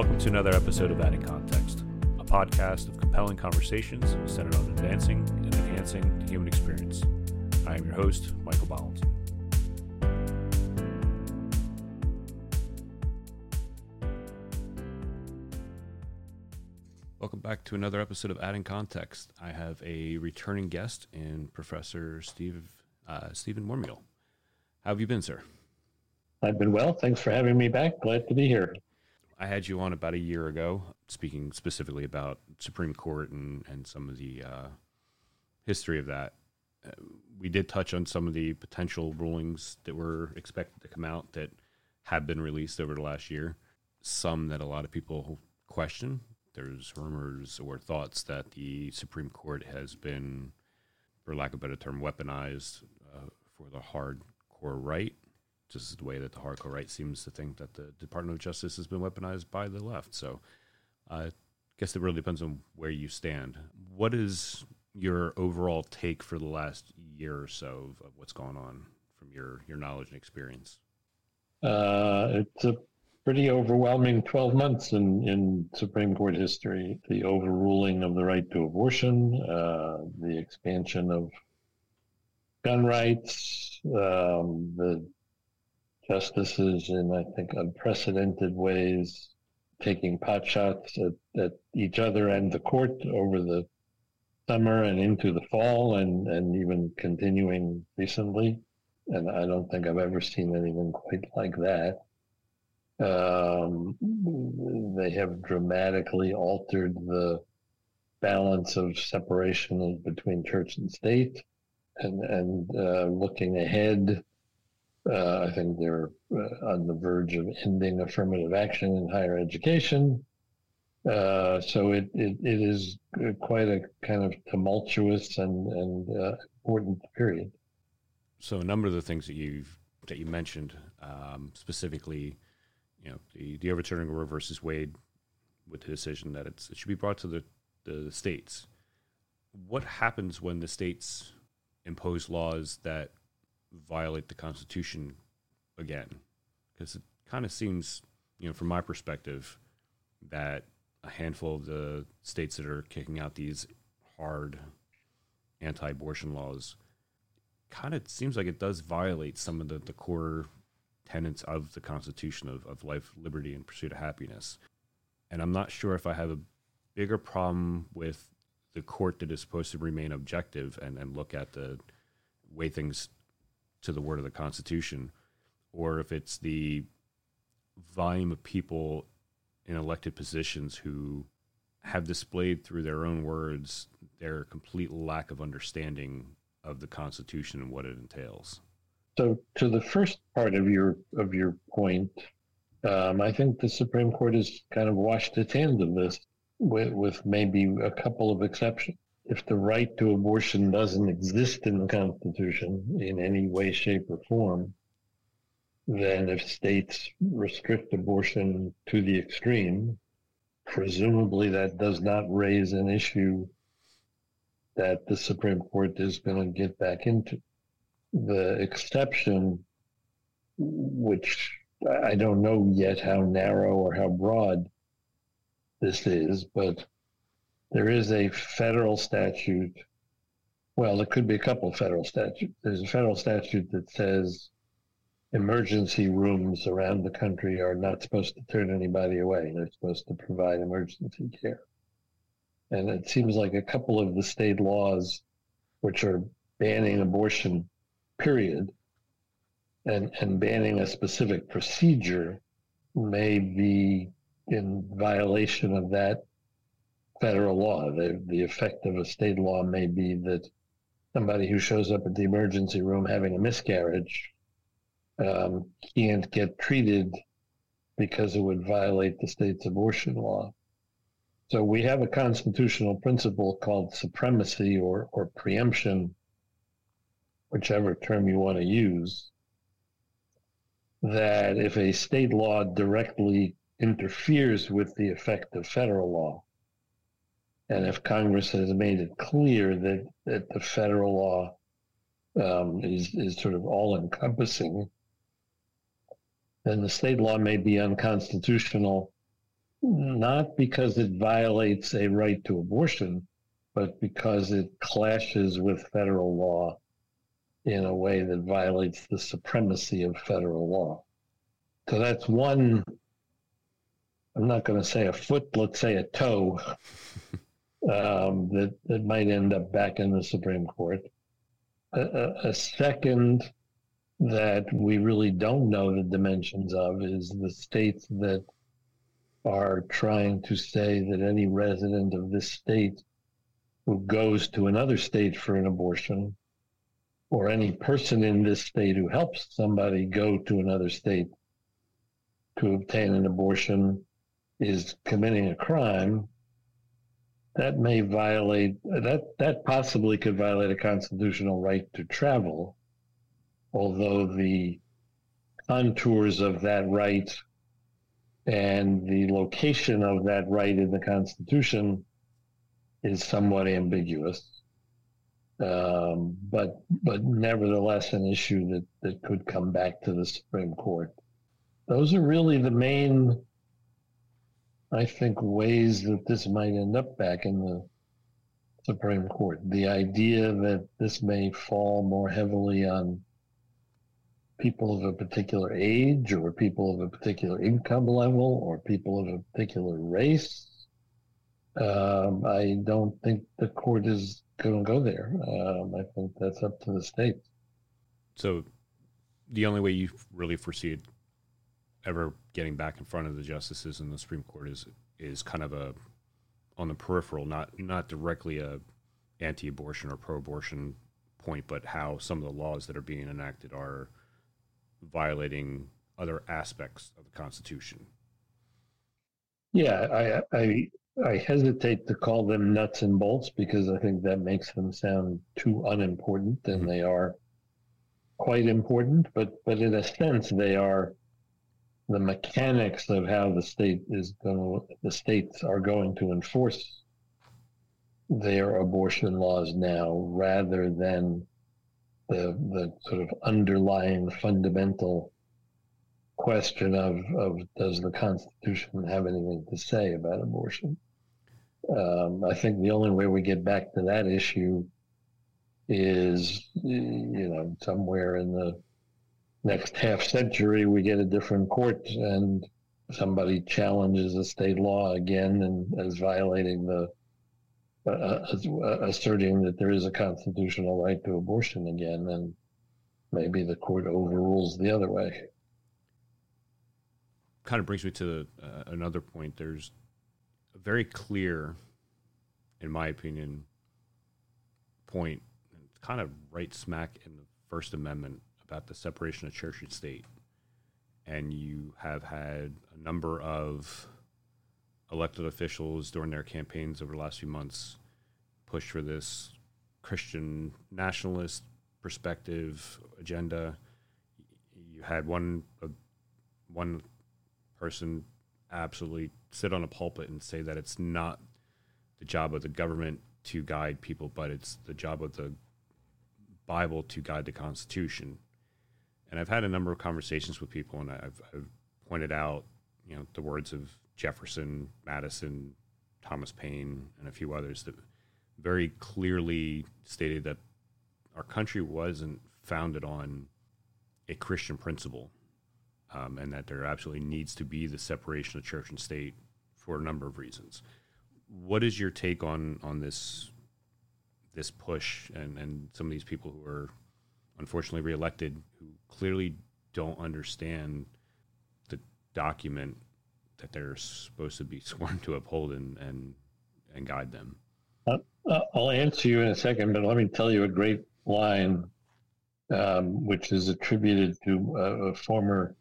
Welcome to another episode of Adding Context, a podcast of compelling conversations centered on advancing and enhancing the human experience. I am your host, Michael Bollins. Welcome back to another episode of Adding Context. I have a returning guest in Professor Steve uh, Stephen Wermiel. How have you been, sir? I've been well. Thanks for having me back. Glad to be here. I had you on about a year ago, speaking specifically about Supreme Court and, and some of the uh, history of that. Uh, we did touch on some of the potential rulings that were expected to come out that have been released over the last year. Some that a lot of people question. There's rumors or thoughts that the Supreme Court has been, for lack of a better term, weaponized uh, for the hardcore right just the way that the hardcore right seems to think that the Department of Justice has been weaponized by the left. So I guess it really depends on where you stand. What is your overall take for the last year or so of, of what's going on from your, your knowledge and experience? Uh, it's a pretty overwhelming 12 months in, in Supreme Court history. The overruling of the right to abortion, uh, the expansion of gun rights, um, the justices in, I think, unprecedented ways, taking pot shots at, at each other and the court over the summer and into the fall and, and even continuing recently. And I don't think I've ever seen anything quite like that. Um, they have dramatically altered the balance of separation between church and state. And, and uh, looking ahead, uh, I think they're uh, on the verge of ending affirmative action in higher education. Uh, so it, it, it is quite a kind of tumultuous and, and uh, important period. So a number of the things that you've that you mentioned, um, specifically, you know, the, the overturning Roe versus Wade with the decision that it should be brought to the, the states. What happens when the states impose laws that violate the Constitution again? Because it kind of seems, you know, from my perspective, that a handful of the states that are kicking out these hard anti-abortion laws kind of seems like it does violate some of the, the core tenets of the Constitution of, of life, liberty, and pursuit of happiness. And I'm not sure if I have a bigger problem with the court that is supposed to remain objective and, and look at the way things to the word of the Constitution, or if it's the volume of people in elected positions who have displayed through their own words their complete lack of understanding of the Constitution and what it entails. So, to the first part of your of your point, um, I think the Supreme Court has kind of washed its hands of this, with, with maybe a couple of exceptions if the right to abortion doesn't exist in the Constitution in any way, shape, or form, then if states restrict abortion to the extreme, presumably that does not raise an issue that the Supreme Court is going to get back into. The exception, which I don't know yet how narrow or how broad this is, but there is a federal statute. Well, there could be a couple of federal statutes. There's a federal statute that says emergency rooms around the country are not supposed to turn anybody away. They're supposed to provide emergency care. And it seems like a couple of the state laws, which are banning abortion, period, and, and banning a specific procedure, may be in violation of that federal law. The, the effect of a state law may be that somebody who shows up at the emergency room having a miscarriage um, can't get treated because it would violate the state's abortion law. So we have a constitutional principle called supremacy or, or preemption, whichever term you want to use, that if a state law directly interferes with the effect of federal law, and if Congress has made it clear that, that the federal law um, is, is sort of all encompassing, then the state law may be unconstitutional not because it violates a right to abortion, but because it clashes with federal law in a way that violates the supremacy of federal law. So that's one, I'm not going to say a foot, let's say a toe, um, that, that might end up back in the Supreme Court. A, a, a second that we really don't know the dimensions of is the states that are trying to say that any resident of this state who goes to another state for an abortion or any person in this state who helps somebody go to another state to obtain an abortion is committing a crime, that may violate that that possibly could violate a constitutional right to travel, although the contours of that right and the location of that right in the Constitution is somewhat ambiguous um, but but nevertheless an issue that, that could come back to the Supreme Court. Those are really the main, I think, ways that this might end up back in the Supreme Court. The idea that this may fall more heavily on people of a particular age or people of a particular income level or people of a particular race. Um, I don't think the court is going to go there. Um, I think that's up to the states. So, the only way you really foresee it ever getting back in front of the justices in the Supreme Court is is kind of a on the peripheral, not not directly a anti-abortion or pro-abortion point, but how some of the laws that are being enacted are violating other aspects of the Constitution. Yeah, I, I I hesitate to call them nuts and bolts because I think that makes them sound too unimportant, and mm-hmm. they are quite important. But but in a sense, they are the mechanics of how the state is going the states are going to enforce their abortion laws now, rather than the the sort of underlying fundamental question of, of does the Constitution have anything to say about abortion? Um, I think the only way we get back to that issue is, you know, somewhere in the next half century, we get a different court and somebody challenges a state law again and is violating the, uh, uh, uh asserting that there is a constitutional right to abortion again. And maybe the court overrules the other way kind of brings me to uh, another point. There's a very clear, in my opinion, point, kind of right smack in the First Amendment about the separation of church and state. And you have had a number of elected officials during their campaigns over the last few months push for this Christian nationalist perspective agenda. You had one uh, one person absolutely sit on a pulpit and say that it's not the job of the government to guide people, but it's the job of the Bible to guide the Constitution. And I've had a number of conversations with people, and I've, I've pointed out, you know, the words of Jefferson, Madison, Thomas Paine, and a few others that very clearly stated that our country wasn't founded on a Christian principle um, and that there absolutely needs to be the separation of church and state for a number of reasons. What is your take on on this this push and and some of these people who are unfortunately reelected who clearly don't understand the document that they're supposed to be sworn to uphold and and, and guide them? Uh, uh, I'll answer you in a second, but let me tell you a great line, um, which is attributed to a, a former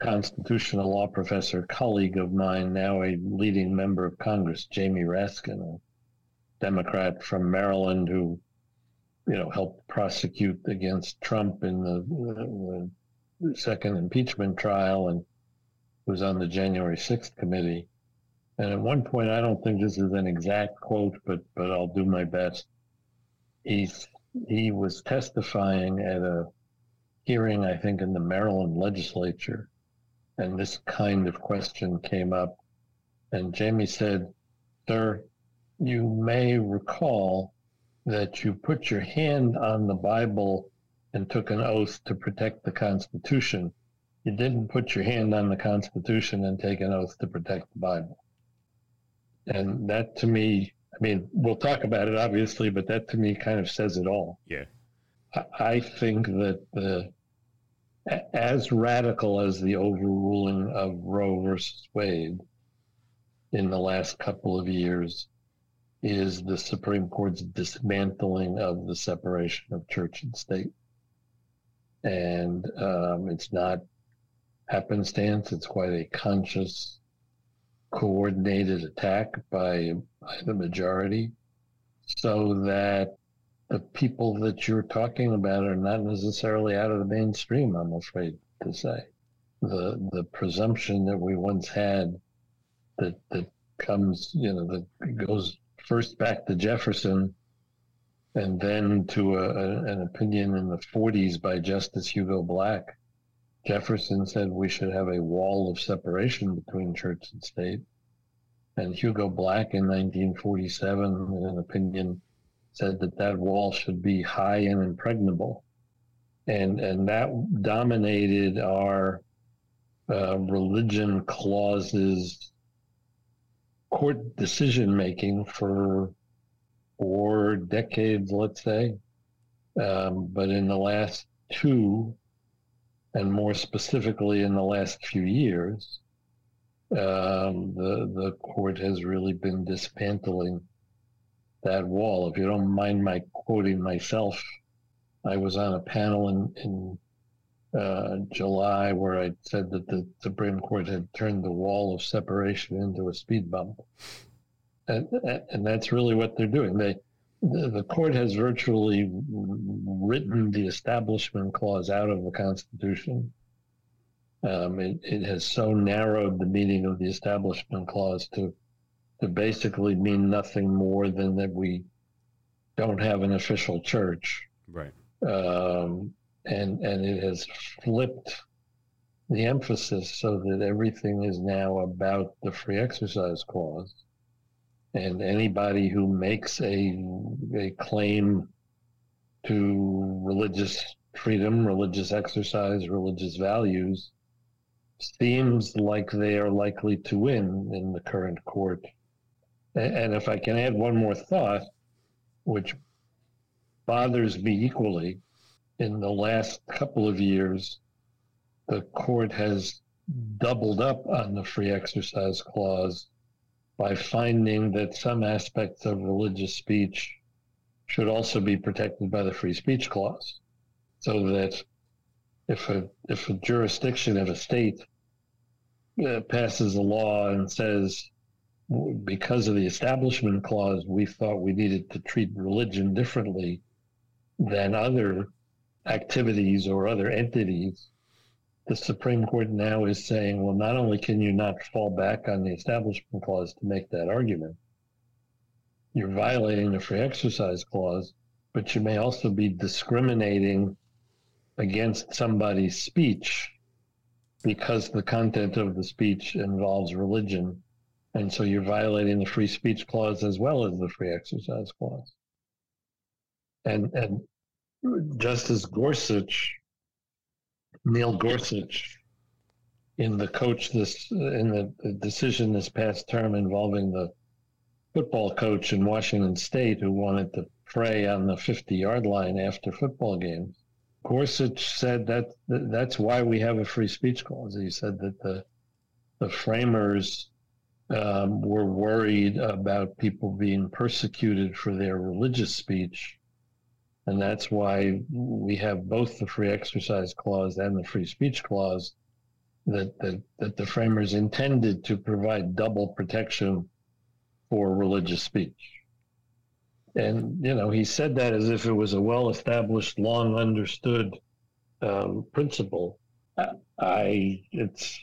constitutional law professor, colleague of mine, now a leading member of Congress, Jamie Raskin, a Democrat from Maryland who, you know, helped prosecute against Trump in the, the second impeachment trial and was on the January 6th committee. And at one point, I don't think this is an exact quote, but but I'll do my best. He he was testifying at a hearing, I think, in the Maryland legislature, and this kind of question came up. And Jamie said, Sir, you may recall that you put your hand on the Bible and took an oath to protect the Constitution. You didn't put your hand on the Constitution and take an oath to protect the Bible. And that to me, I mean, we'll talk about it obviously, but that to me kind of says it all. Yeah. I think that the as radical as the overruling of Roe versus Wade in the last couple of years is the Supreme Court's dismantling of the separation of church and state. And um, it's not happenstance, it's quite a conscious, coordinated attack by, by the majority so that the people that you're talking about are not necessarily out of the mainstream, I'm afraid to say. The the presumption that we once had that that comes, you know, that goes first back to Jefferson and then to a, a, an opinion in the 40s by Justice Hugo Black. Jefferson said we should have a wall of separation between church and state. And Hugo Black in 1947, in an opinion said that that wall should be high and impregnable, and and that dominated our uh, religion clauses court decision making for four decades, let's say. Um, but in the last two, and more specifically in the last few years, um, the the court has really been dismantling that wall. If you don't mind my quoting myself, I was on a panel in, in uh, July where I said that the Supreme Court had turned the wall of separation into a speed bump. And, and that's really what they're doing. They, the, court has virtually written the Establishment Clause out of the Constitution. Um, it, it has so narrowed the meaning of the Establishment Clause to to basically mean nothing more than that we don't have an official church. Right. Um, and and it has flipped the emphasis so that everything is now about the free exercise clause. And anybody who makes a a claim to religious freedom, religious exercise, religious values seems like they are likely to win in the current court and if I can add one more thought, which bothers me equally, in the last couple of years, the court has doubled up on the free exercise clause by finding that some aspects of religious speech should also be protected by the free speech clause. So that if a, if a jurisdiction of a state uh, passes a law and says because of the establishment clause, we thought we needed to treat religion differently than other activities or other entities. The Supreme Court now is saying, well, not only can you not fall back on the establishment clause to make that argument, you're violating the free exercise clause, but you may also be discriminating against somebody's speech because the content of the speech involves religion and so you're violating the free speech clause as well as the free exercise clause. And and Justice Gorsuch, Neil Gorsuch, in the coach this in the decision this past term involving the football coach in Washington State who wanted to pray on the 50 yard line after football games. Gorsuch said that that's why we have a free speech clause. He said that the the framers um, were worried about people being persecuted for their religious speech. And that's why we have both the free exercise clause and the free speech clause that, that, that the framers intended to provide double protection for religious speech. And, you know, he said that as if it was a well established, long understood um, principle. I, it's,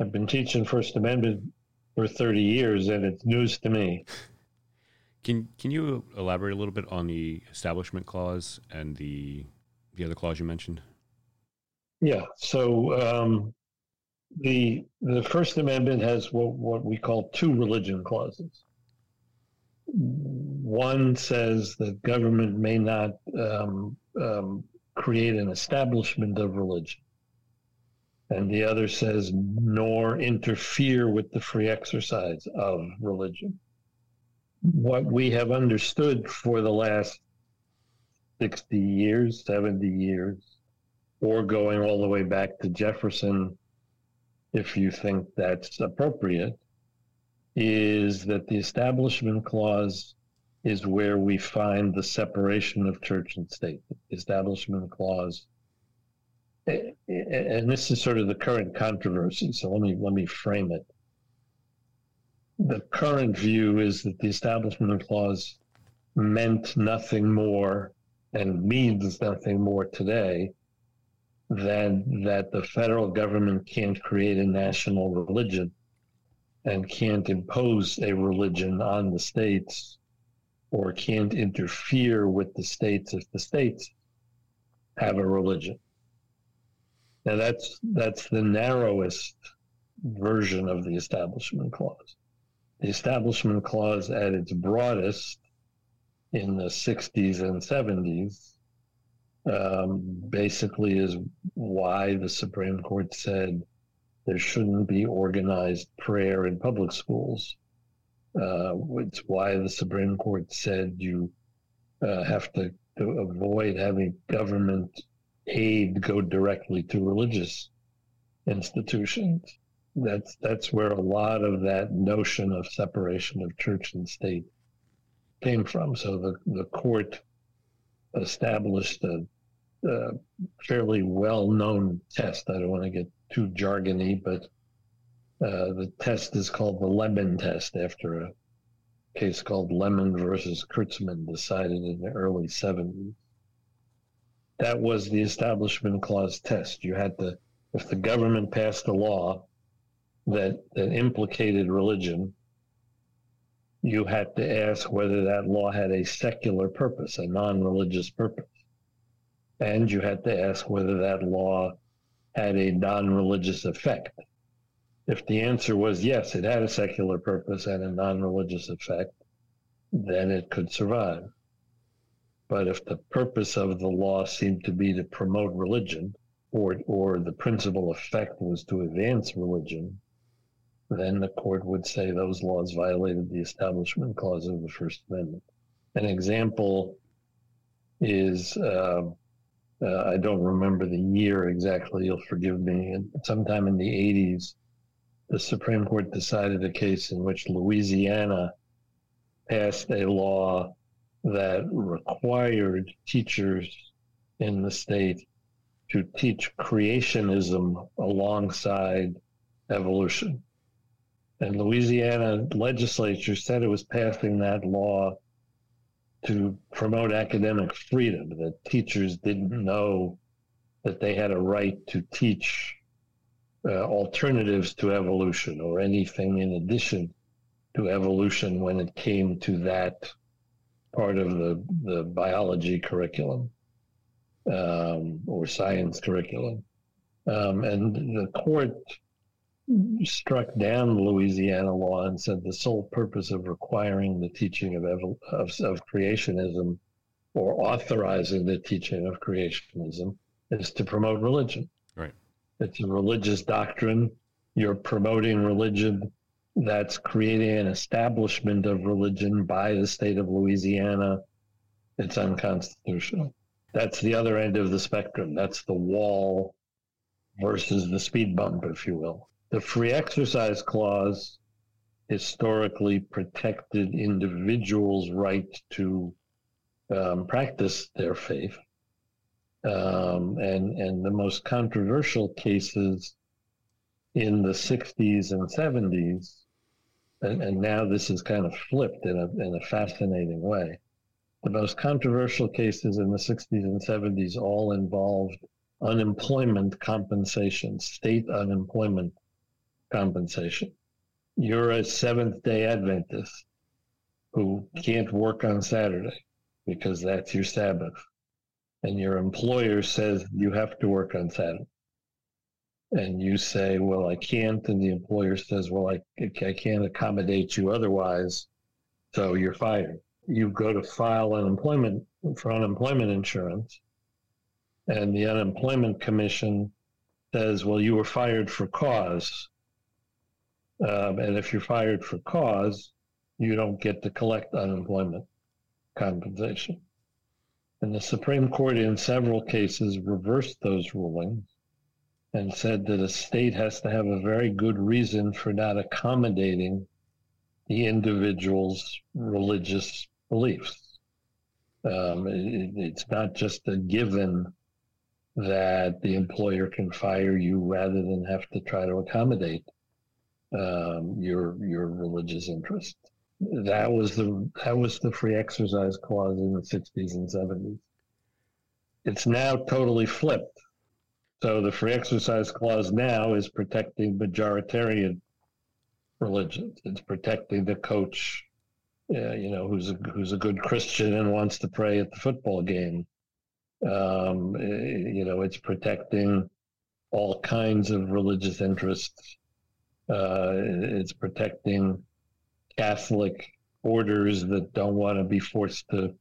I've been teaching First Amendment for 30 years and it's news to me. Can can you elaborate a little bit on the establishment clause and the the other clause you mentioned? Yeah. So um, the the First Amendment has what, what we call two religion clauses. One says that government may not um, um, create an establishment of religion, and the other says nor interfere with the free exercise of religion. What we have understood for the last 60 years, 70 years, or going all the way back to Jefferson if you think that's appropriate, is that the Establishment Clause is where we find the separation of church and state. The Establishment Clause, eh, eh, and this is sort of the current controversy. So let me let me frame it. The current view is that the Establishment Clause meant nothing more and means nothing more today than that the federal government can't create a national religion and can't impose a religion on the states or can't interfere with the states if the states have a religion. Now that's that's the narrowest version of the Establishment Clause. The Establishment Clause at its broadest in the 60s and 70s um, basically is why the Supreme Court said there shouldn't be organized prayer in public schools. Uh, it's why the Supreme Court said you uh, have to, to avoid having government aid go directly to religious institutions. That's that's where a lot of that notion of separation of church and state came from. So the, the court established a, a fairly well known test. I don't want to get too jargony, but uh, the test is called the Lemon test after a case called Lemon versus Kurtzman decided in the early 70s. That was the Establishment Clause test. You had to, if the government passed a law that, that implicated religion, you had to ask whether that law had a secular purpose, a non religious purpose. And you had to ask whether that law had a non religious effect. If the answer was yes, it had a secular purpose and a non religious effect, then it could survive. But if the purpose of the law seemed to be to promote religion, or, or the principal effect was to advance religion, then the court would say those laws violated the Establishment Clause of the First Amendment. An example is uh, uh, I don't remember the year exactly, you'll forgive me. Sometime in the 80s, the Supreme Court decided a case in which Louisiana passed a law that required teachers in the state to teach creationism alongside evolution. And Louisiana legislature said it was passing that law to promote academic freedom, that teachers didn't know that they had a right to teach uh, alternatives to evolution or anything in addition to evolution when it came to that part of the, the biology curriculum um, or science curriculum. Um, and the court struck down the Louisiana law and said the sole purpose of requiring the teaching of, of, of creationism or authorizing the teaching of creationism is to promote religion. Right. It's a religious doctrine. You're promoting religion that's creating an establishment of religion by the state of Louisiana. It's unconstitutional. That's the other end of the spectrum. That's the wall versus the speed bump, if you will. The free exercise clause historically protected individuals' right to um, practice their faith. Um, and, and the most controversial cases in the 60s and 70s, and, and now this is kind of flipped in a, in a fascinating way. The most controversial cases in the 60s and 70s all involved unemployment compensation, state unemployment compensation. You're a Seventh day Adventist who can't work on Saturday because that's your Sabbath. And your employer says you have to work on Saturday. and you say, well, I can't, and the employer says, well, I, I can't accommodate you otherwise, so you're fired. You go to file unemployment for unemployment insurance, and the unemployment commission says, well, you were fired for cause. Um, and if you're fired for cause, you don't get to collect unemployment compensation. And the Supreme Court, in several cases, reversed those rulings and said that a state has to have a very good reason for not accommodating the individual's religious beliefs. Um, it, it's not just a given that the employer can fire you rather than have to try to accommodate um, your your religious interests. That was the that was the free exercise clause in the 60s and 70s. It's now totally flipped so the free exercise clause now is protecting majoritarian religions. It's protecting the coach, uh, you know, who's a, who's a good Christian and wants to pray at the football game. Um, eh, you know, it's protecting all kinds of religious interests. Uh, it's protecting Catholic orders that don't want to be forced to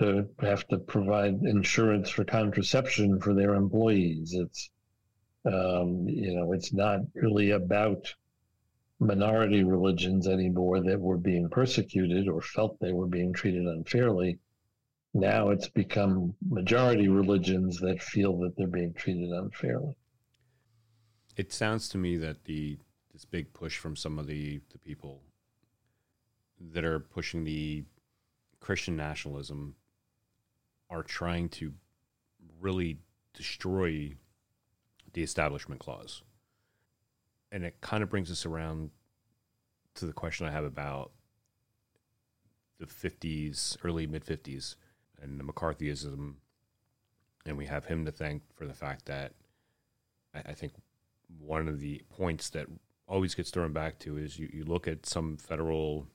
to have to provide insurance for contraception for their employees. It's um, you know, it's not really about minority religions anymore that were being persecuted or felt they were being treated unfairly. Now it's become majority religions that feel that they're being treated unfairly. It sounds to me that the this big push from some of the, the people that are pushing the Christian nationalism are trying to really destroy the establishment clause. And it kind of brings us around to the question I have about the 50s, early mid 50s, and the McCarthyism. And we have him to thank for the fact that I, think one of the points that always gets thrown back to is you, you look at some federal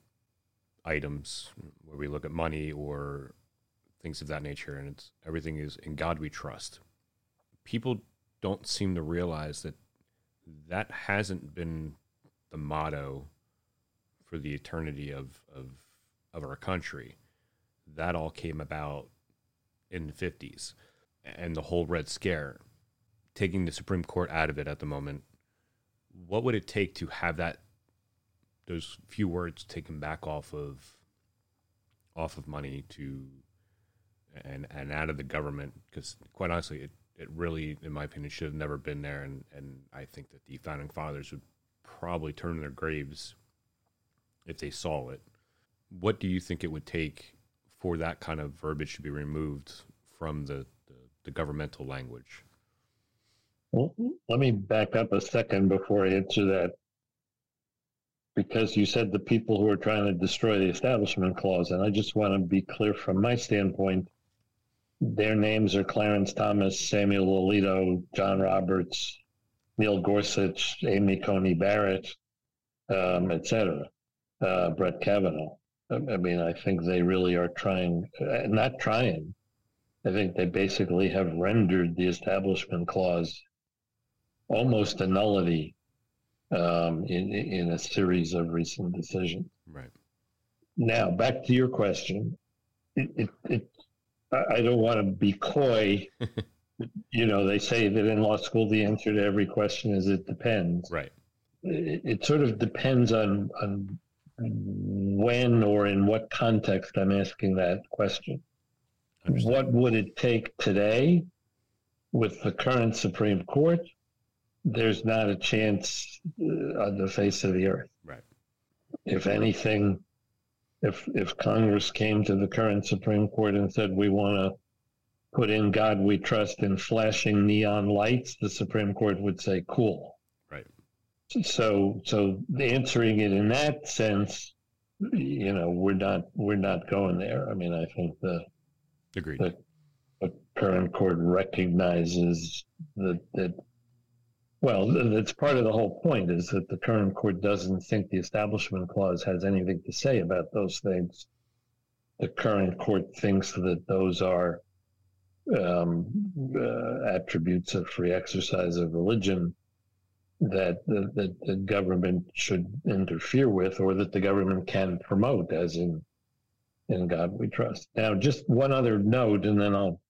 items where we look at money or things of that nature, and it's everything is in God we trust. People don't seem to realize that that hasn't been the motto for the eternity of of of our country. That all came about in the fifties, and the whole Red Scare, taking the Supreme Court out of it at the moment. What would it take to have that those few words taken back off of off of money to and and out of the government? Because quite honestly it, it really in my opinion should have never been there and and I think that the founding fathers would probably turn in their graves if they saw it. What do you think it would take for that kind of verbiage to be removed from the the, the governmental language well let me back up a second before I answer that because you said the people who are trying to destroy the establishment clause and I just want to be clear from my standpoint their names are Clarence Thomas, Samuel Alito, John Roberts, Neil Gorsuch, Amy Coney Barrett, um, etc., uh, Brett Kavanaugh. I mean, I think they really are trying, uh, not trying. I think they basically have rendered the Establishment Clause almost a nullity um, in in a series of recent decisions. Right. Now, back to your question. It, it, it I don't want to be coy. you know, they say that in law school the answer to every question is it depends. Right. It, it sort of depends on on when or in what context I'm asking that question. What would it take today with the current Supreme Court? There's not a chance uh, on the face of the earth. Right. If anything, if if Congress came to the current Supreme Court and said we want to put in God we trust in flashing neon lights, the Supreme Court would say cool. Right. So so answering it in that sense, you know, we're not we're not going there. I mean, I think the agreed. The, the current court recognizes that that well, that's part of the whole point is that the current court doesn't think the Establishment Clause has anything to say about those things. The current court thinks that those are um, uh, attributes of free exercise of religion that the, that the government should interfere with or that the government can promote, as in in God we trust. Now, just one other note, and then I'll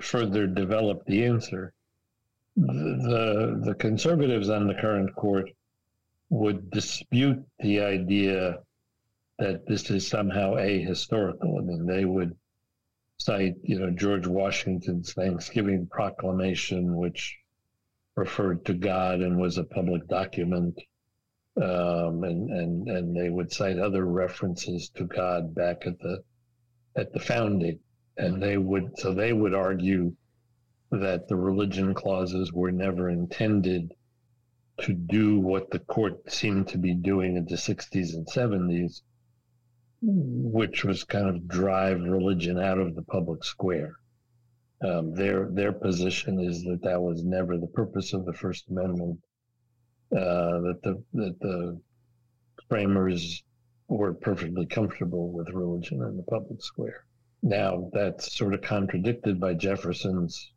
further develop the answer. The, the, conservatives on the current court would dispute the idea that this is somehow ahistorical. I mean, they would cite, you know, George Washington's Thanksgiving Proclamation, which referred to God and was a public document. Um, and, and, and they would cite other references to God back at the, at the founding. And they would, so they would argue that the religion clauses were never intended to do what the court seemed to be doing in the 60s and 70s, which was kind of drive religion out of the public square. Um, their their position is that that was never the purpose of the First Amendment. Uh, that the that the framers were perfectly comfortable with religion in the public square. Now that's sort of contradicted by Jefferson's,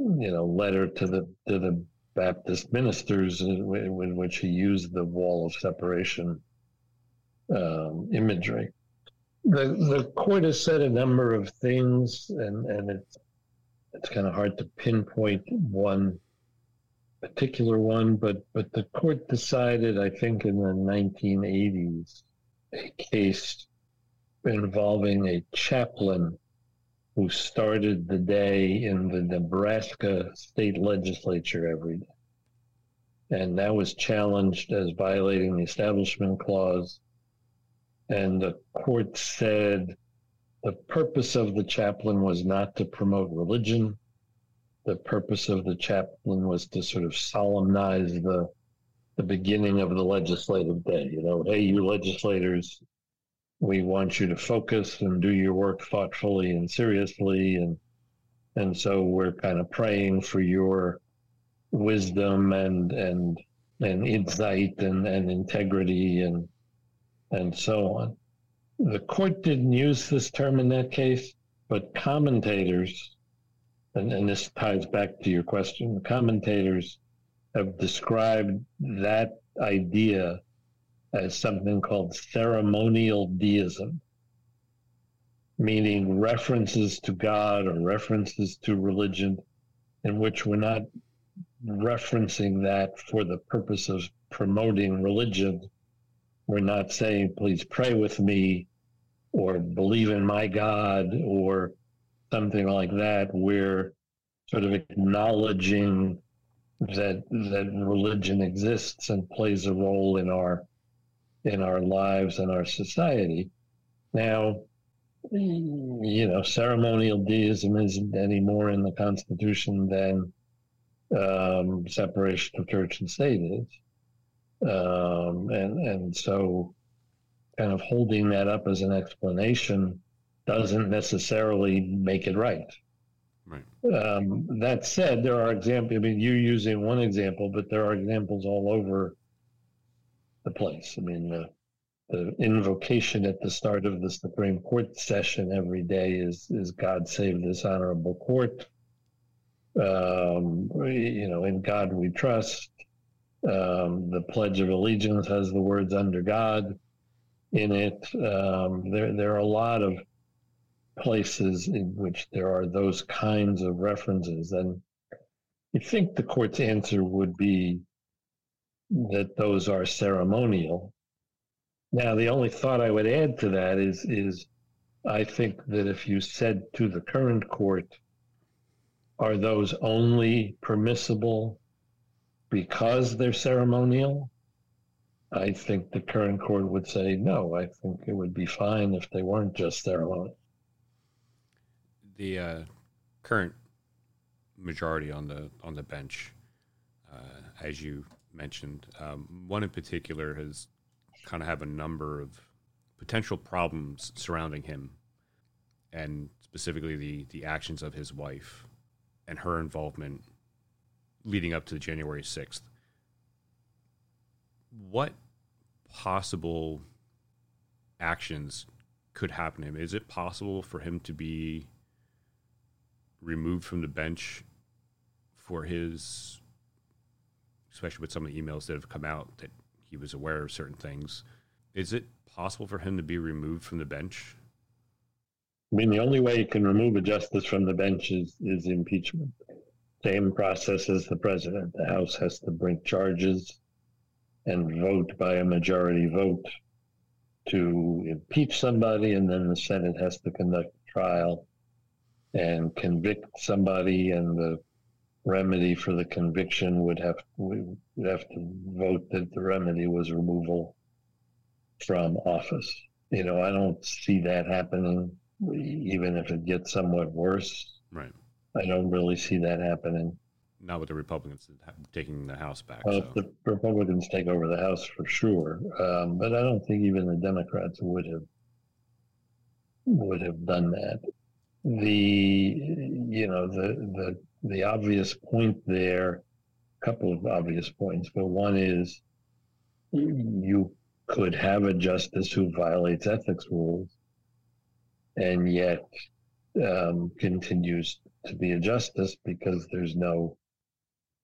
you know, letter to the to the Baptist ministers in, in which he used the wall of separation um, imagery. The the court has said a number of things, and and it's it's kind of hard to pinpoint one particular one, but but the court decided, I think, in the 1980s, a case involving a chaplain who started the day in the Nebraska state legislature every day. And that was challenged as violating the Establishment Clause and the court said the purpose of the chaplain was not to promote religion. The purpose of the chaplain was to sort of solemnize the the beginning of the legislative day. You know, hey, you legislators, we want you to focus and do your work thoughtfully and seriously, and and so we're kind of praying for your wisdom and and and insight and, and integrity and and so on. The court didn't use this term in that case, but commentators, and, and this ties back to your question, commentators have described that idea as something called ceremonial deism, meaning references to God or references to religion in which we're not referencing that for the purpose of promoting religion, we're not saying, please pray with me or believe in my God or something like that. We're sort of acknowledging that that religion exists and plays a role in our in our lives and our society. Now, you know, ceremonial deism isn't any more in the Constitution than um, separation of church and state is. Um, and, and so kind of holding that up as an explanation doesn't necessarily make it right. Right. Um, that said, there are examples. I mean, you're using one example, but there are examples all over the place. I mean, the, the invocation at the start of the Supreme Court session every day is is God save this honorable court. Um, you know, in God we trust. Um, the Pledge of Allegiance has the words "under God" in it. Um, there, there are a lot of places in which there are those kinds of references, and you think the court's answer would be that those are ceremonial. Now, the only thought I would add to that is, is I think that if you said to the current court, are those only permissible because they're ceremonial, I think the current court would say no. I think it would be fine if they weren't just ceremonial. The uh, current majority on the on the bench, uh, as you mentioned, um, one in particular has kind of have a number of potential problems surrounding him, and specifically the the actions of his wife and her involvement leading up to January 6th. What possible actions could happen to him? Is it possible for him to be removed from the bench for his especially with some of the emails that have come out that he was aware of certain things. Is it possible for him to be removed from the bench? I mean, the only way you can remove a justice from the bench is, is impeachment. Same process as the president. The House has to bring charges and vote by a majority vote to impeach somebody, and then the Senate has to conduct a trial and convict somebody, and the remedy for the conviction would have we would have to vote that the remedy was removal from office. You know, I don't see that happening, even if it gets somewhat worse. Right. I don't really see that happening. Not with the Republicans taking the House back. Well, so. if the Republicans take over the House for sure, um, but I don't think even the Democrats would have would have done that. The you know the the the obvious point there, a couple of obvious points, but one is you could have a justice who violates ethics rules and yet um, continues to be a justice because there's no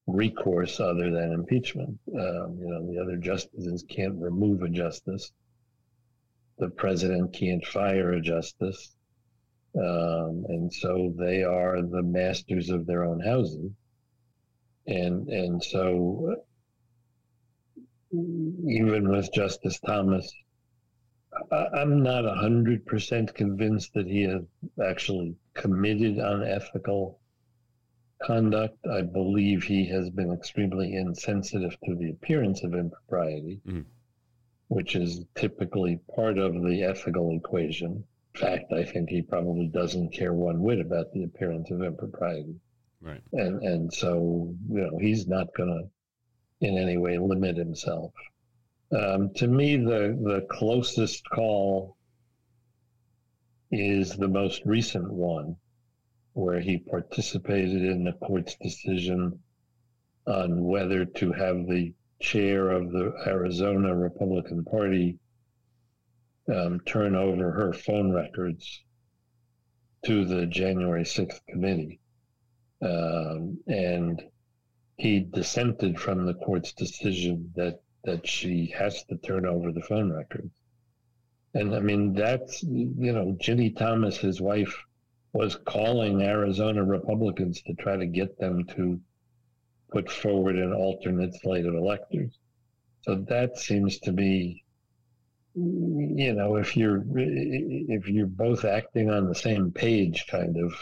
recourse other than impeachment. Um, you know, the other justices can't remove a justice. The president can't fire a justice. Um, and so they are the masters of their own housing. And, and so even with Justice Thomas, I, am not 100% convinced that he has actually committed unethical conduct. I believe he has been extremely insensitive to the appearance of impropriety, mm-hmm. which is typically part of the ethical equation. In fact, I think he probably doesn't care one whit about the appearance of impropriety. Right. And and so, you know, he's not going to in any way limit himself. Um, to me, the the closest call is the most recent one, where he participated in the court's decision on whether to have the chair of the Arizona Republican Party um, turn over her phone records to the January 6th committee. Um, and he dissented from the court's decision that that she has to turn over the phone records. And I mean, that's, you know, Ginny Thomas, his wife, was calling Arizona Republicans to try to get them to put forward an alternate slate of electors. So that seems to be, you know, if you're if you're both acting on the same page, kind of,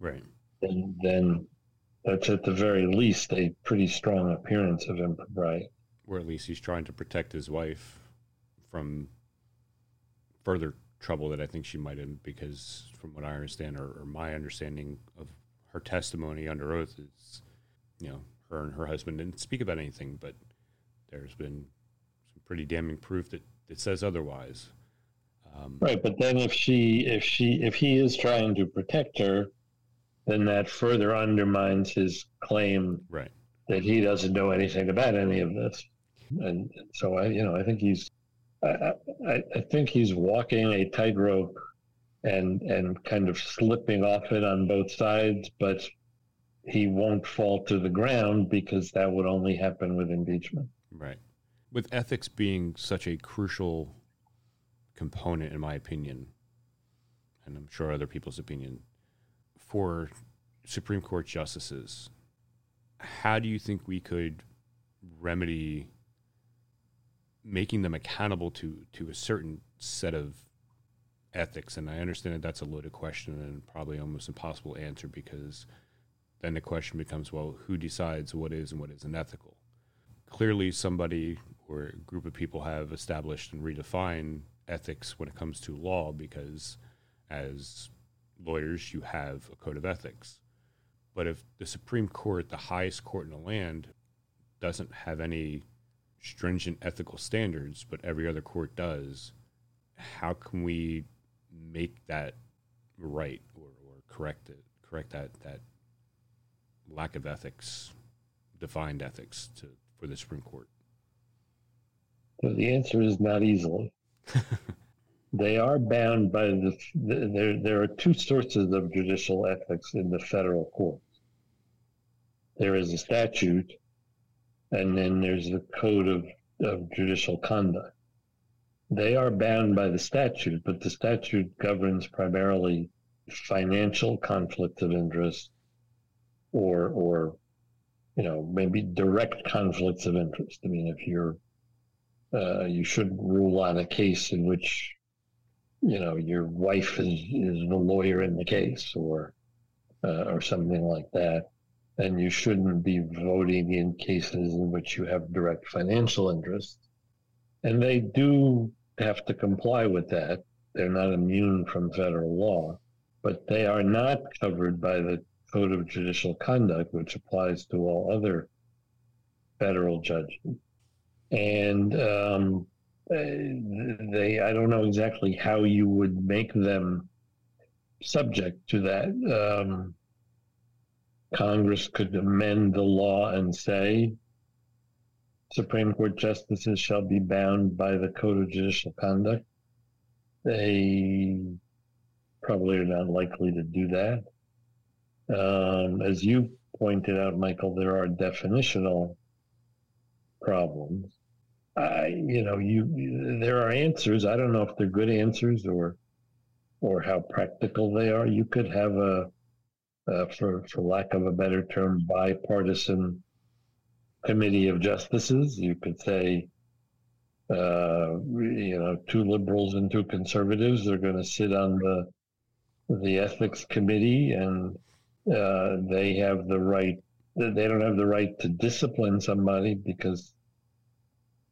right, then then that's at the very least a pretty strong appearance of impropriety. Or at least he's trying to protect his wife from further trouble that I think she might have, because from what I understand, or, or, my understanding of her testimony under oath is, you know, her and her husband didn't speak about anything, but there's been some pretty damning proof that it says otherwise. Um, right, but then if she, if she, if he is trying to protect her, then that further undermines his claim right. that he doesn't know anything about any of this and so I, you know, I think he's, I, I, I think he's walking a tightrope, and and kind of slipping off it on both sides, but he won't fall to the ground because that would only happen with impeachment. Right. With ethics being such a crucial component, in my opinion, and I'm sure other people's opinion, for Supreme Court justices, how do you think we could remedy making them accountable to to a certain set of ethics? And i understand that that's a loaded question and probably almost impossible answer because then the question becomes well who decides what is and what isn't ethical? Clearly somebody or a group of people have established and redefined ethics when it comes to law because as lawyers you have a code of ethics but if the supreme court the highest court in the land doesn't have any stringent ethical standards, but every other court does, how can we make that right or, or correct it, correct that that lack of ethics, defined ethics to for the Supreme Court? So the answer is not easily. they are bound by the, the there. There are two sources of judicial ethics in the federal courts. There is a statute and then there's the code of, of judicial conduct. They are bound by the statute, but the statute governs primarily financial conflicts of interest or or you know maybe direct conflicts of interest. I mean, if you're uh, you shouldn't rule on a case in which you know your wife is is the lawyer in the case or uh, or something like that. And you shouldn't be voting in cases in which you have direct financial interest. And they do have to comply with that. They're not immune from federal law but they are not covered by the code of judicial conduct which applies to all other federal judges and um, they I don't know exactly how you would make them subject to that. Um, Congress could amend the law and say Supreme Court justices shall be bound by the Code of Judicial Conduct. They probably are not likely to do that. Um, as you pointed out, Michael, there are definitional problems. I, you know, you there are answers. I don't know if they're good answers or or how practical they are. You could have a, for for lack of a better term, bipartisan committee of justices. You could say, uh, you know, two liberals and two conservatives are going to sit on the the ethics committee, and uh, they have the right. They don't have the right to discipline somebody because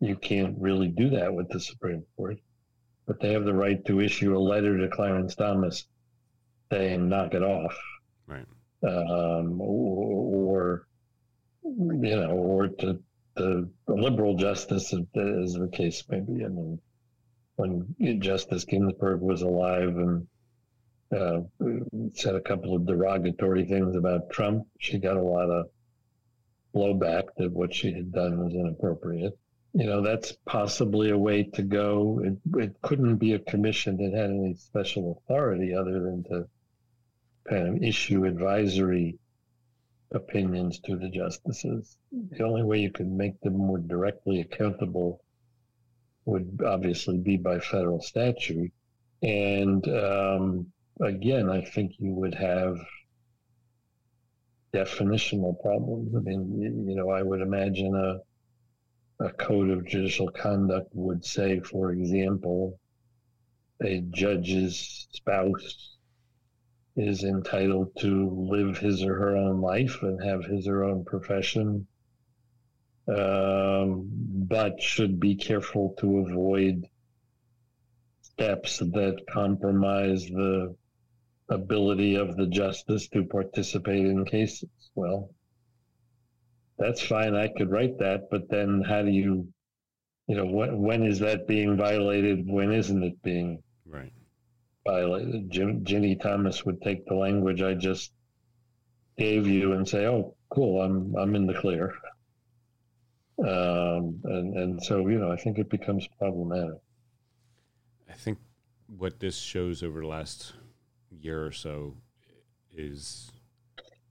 you can't really do that with the Supreme Court, but they have the right to issue a letter to Clarence Thomas saying knock it off, right? Um, or, or, you know, or to the, liberal justice, as the case may be. I mean, when Justice Ginsburg was alive and uh, said a couple of derogatory things about Trump, she got a lot of blowback that what she had done was inappropriate you know, that's possibly a way to go. It, it couldn't be a commission that had any special authority other than to kind of issue advisory opinions to the justices. The only way you could make them more directly accountable would obviously be by federal statute. And um, again, I think you would have definitional problems. I mean, you, you know, I would imagine a a code of judicial conduct would say, for example, a judge's spouse is entitled to live his or her own life and have his or her own profession, um, but should be careful to avoid steps that compromise the ability of the justice to participate in cases. Well, that's fine. I could write that, but then how do you, you know, when, when is that being violated? When isn't it being right violated? Jim, Ginny Thomas would take the language I just gave you and say, "Oh, cool, I'm I'm in the clear." Um, and and so you know, I think it becomes problematic. I think what this shows over the last year or so is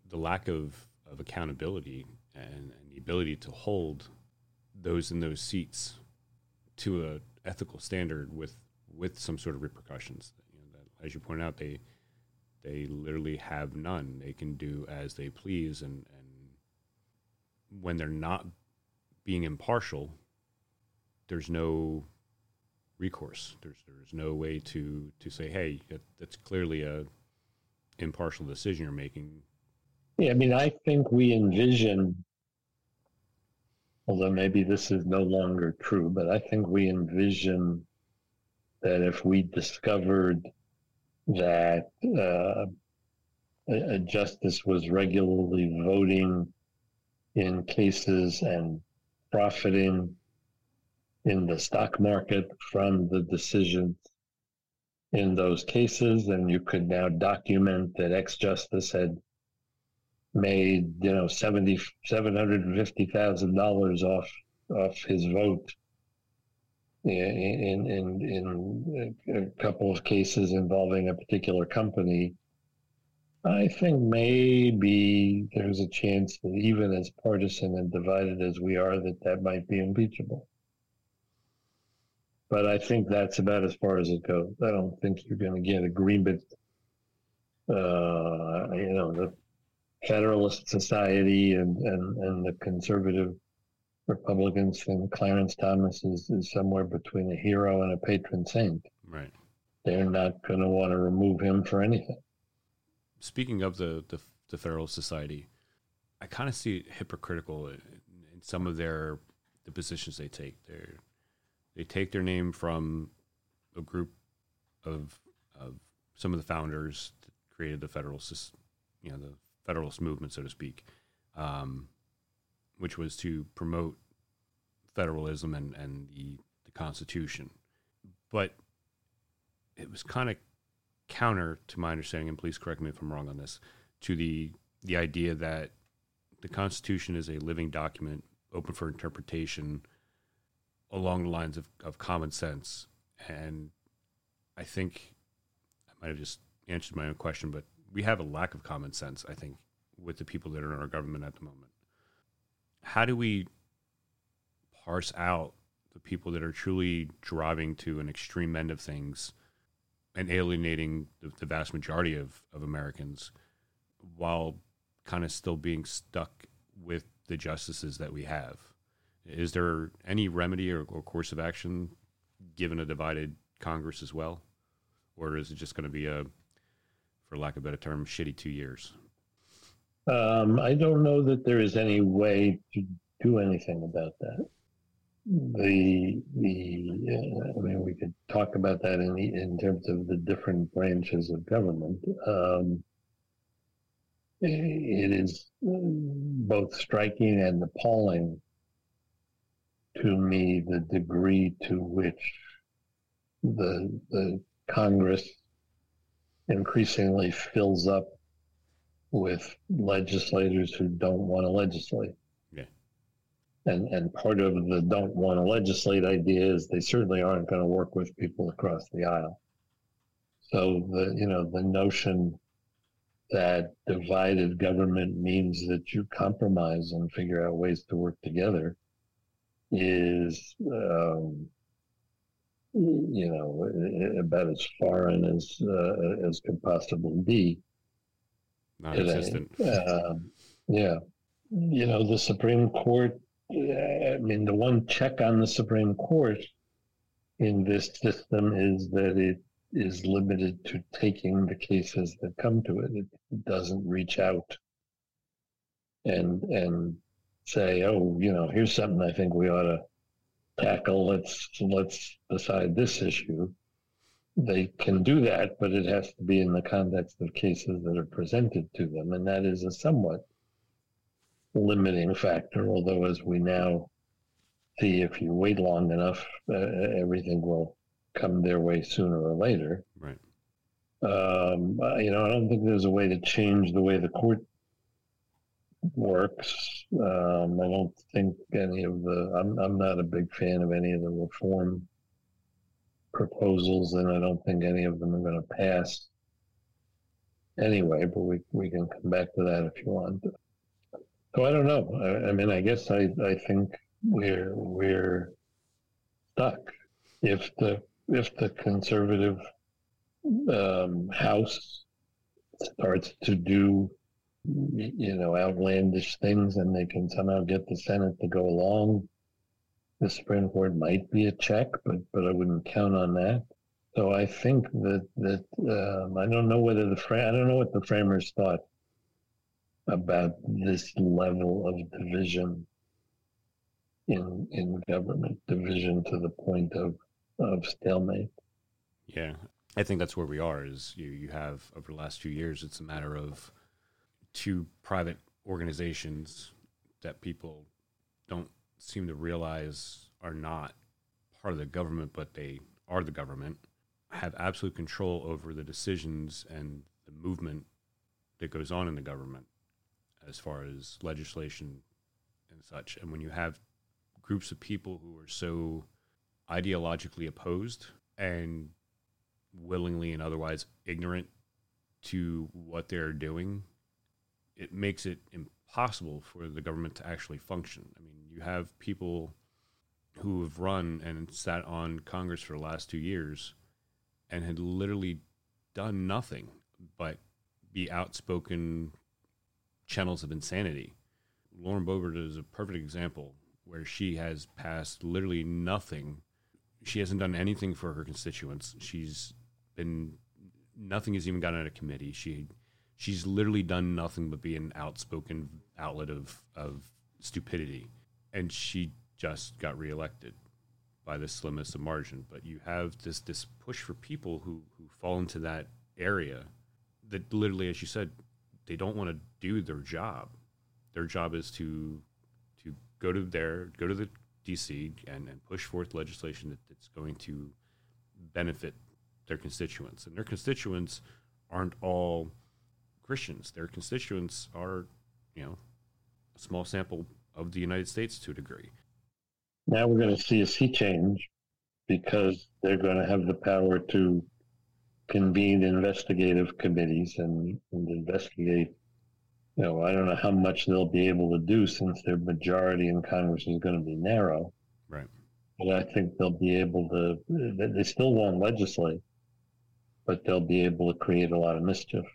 the lack of, of accountability and, and the ability to hold those in those seats to a ethical standard with with some sort of repercussions. You know, that, as you point out, they they literally have none. They can do as they please, and and when they're not being impartial, there's no recourse. There's there's no way to to say, hey, that, that's clearly a impartial decision you're making. Yeah, I mean, I think we envision, although maybe this is no longer true, but I think we envision that if we discovered that uh, a, a justice was regularly voting in cases and profiting in the stock market from the decisions in those cases, and you could now document that ex justice had made you know seventy seven hundred and fifty thousand dollars off off his vote in in in a couple of cases involving a particular company. I think maybe there's a chance that even as partisan and divided as we are, that that might be impeachable. But I think that's about as far as it goes. I don't think you're going to get agreement. Uh, you know, the Federalist Society and, and, and the conservative Republicans think Clarence Thomas is, is somewhere between a hero and a patron saint. Right. They're not going to want to remove him for anything. Speaking of the, the, the Federalist Society, I kind of see it hypocritical in, in some of their the positions they take. They they take their name from a group of of some of the founders that created the Federalist, you know, the Federalist movement, so to speak, um, which was to promote federalism and, and the, the Constitution. But it was kind of counter to my understanding, and please correct me if I'm wrong on this, to the the idea that the Constitution is a living document open for interpretation along the lines of, of common sense. And I think I might have just answered my own question, but we have a lack of common sense, I think, with the people that are in our government at the moment. How do we parse out the people that are truly driving to an extreme end of things and alienating the, the vast majority of, of Americans while kind of still being stuck with the justices that we have? Is there any remedy or, or course of action given a divided Congress as well? Or is it just going to be a for lack of a better term, shitty two years? Um, I don't know that there is any way to do anything about that. The the uh, I mean, we could talk about that in the, in terms of the different branches of government. Um, it is both striking and appalling to me the degree to which the the Congress increasingly fills up with legislators who don't want to legislate. Yeah. And and part of the don't want to legislate idea is they certainly aren't going to work with people across the aisle. So the you know the notion that divided government means that you compromise and figure out ways to work together is um, you know, about as foreign as uh, as could possibly be. Non-existent. Uh, yeah, you know, the Supreme Court. I mean, the one check on the Supreme Court in this system is that it is limited to taking the cases that come to it. It doesn't reach out and and say, oh, you know, here's something I think we ought to tackle let's let's decide this issue. They can do that but it has to be in the context of cases that are presented to them and that is a somewhat limiting factor although as we now see if you wait long enough uh, everything will come their way sooner or later. Right. Um, you know i don't think there's a way to change the way the court works. Um, I don't think any of the. I'm I'm not a big fan of any of the reform proposals, and I don't think any of them are going to pass. Anyway, but we we can come back to that if you want. So I don't know. I, I mean, I guess I I think we're we're stuck. If the if the conservative um, House starts to do you know, outlandish things and they can somehow get the Senate to go along, the Supreme Court might be a check, but, but I wouldn't count on that. So I think that, that um, I don't know whether the, fra- I don't know what the framers thought about this level of division in, in government, division to the point of, of stalemate. Yeah. I think that's where we are is you, you have over the last few years, it's a matter of, to private organizations that people don't seem to realize are not part of the government, but they are the government, have absolute control over the decisions and the movement that goes on in the government as far as legislation and such. And when you have groups of people who are so ideologically opposed and willingly and otherwise ignorant to what they're doing, it makes it impossible for the government to actually function. I mean, you have people who have run and sat on Congress for the last two years and had literally done nothing but be outspoken channels of insanity. Lauren Boebert is a perfect example where she has passed literally nothing. She hasn't done anything for her constituents. She's been nothing has even gotten out of committee. She she's literally done nothing but be an outspoken outlet of of stupidity, and she just got reelected by the slimmest of margin. But you have this this push for people who who fall into that area that literally, as you said, they don't want to do their job. Their job is to to go to their go to the DC and, and push forth legislation that, that's going to benefit their constituents. And their constituents aren't all Christians. Their constituents are, you know, a small sample of the United States to a degree. Now we're going to see a sea change because they're going to have the power to convene investigative committees and, and investigate. You know, I don't know how much they'll be able to do since their majority in Congress is going to be narrow. Right. But I think they'll be able to, they still won't legislate, but they'll be able to create a lot of mischief.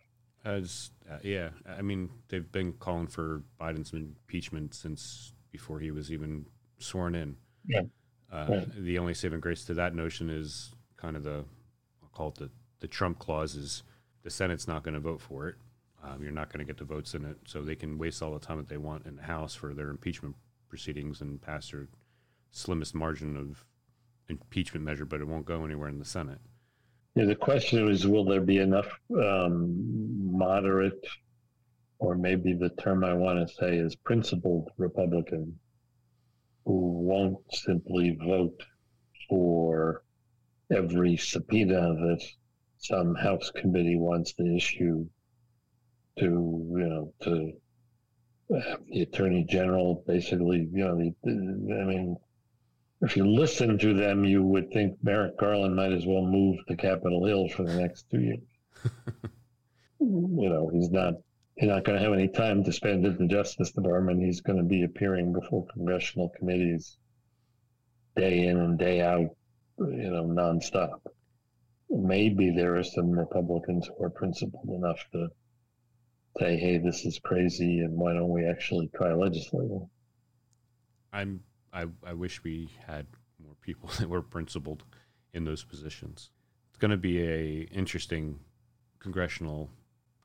As uh, yeah, I mean they've been calling for Biden's impeachment since before he was even sworn in. Yeah. Uh, right. The only saving grace to that notion is kind of the I'll call it the the Trump clause is the Senate's not going to vote for it. Um, you're not going to get the votes in it, so they can waste all the time that they want in the House for their impeachment proceedings and pass their slimmest margin of impeachment measure, but it won't go anywhere in the Senate. Yeah, the question is, will there be enough um, moderate, or maybe the term I want to say is principled Republican, who won't simply vote for every subpoena that some House committee wants to issue to, you know, to the Attorney General, basically, you know, the, I mean, if you listen to them, you would think Merrick Garland might as well move to Capitol Hill for the next two years. you know, he's not he's not going to have any time to spend in the Justice Department. He's going to be appearing before congressional committees day in and day out, you know, nonstop. Maybe there are some Republicans who are principled enough to say, "Hey, this is crazy, and why don't we actually try legislating?" I'm I, I wish we had more people that were principled in those positions. It's going to be a interesting congressional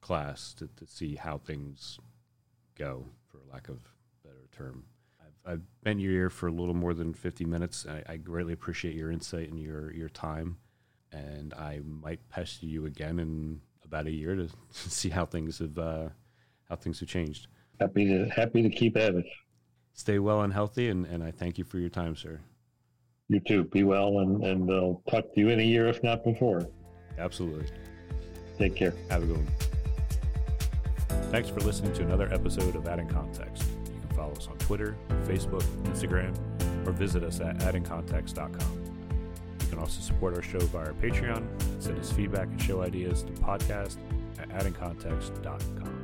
class to, to see how things go, for lack of better term. I've, I've been here for a little more than 50 minutes. I, I greatly appreciate your insight and your, your time. And I might pester you again in about a year to see how things have uh, how things have changed. Happy to happy to keep at it stay well and healthy. And, and I thank you for your time, sir. You too. Be well, and, and I'll talk to you in a year, if not before. Absolutely. Take care. Have a good one. Thanks for listening to another episode of Adding Context. You can follow us on Twitter, Facebook, Instagram, or visit us at addingcontext.com. You can also support our show via Patreon, send us feedback and show ideas to podcast at addingcontext.com.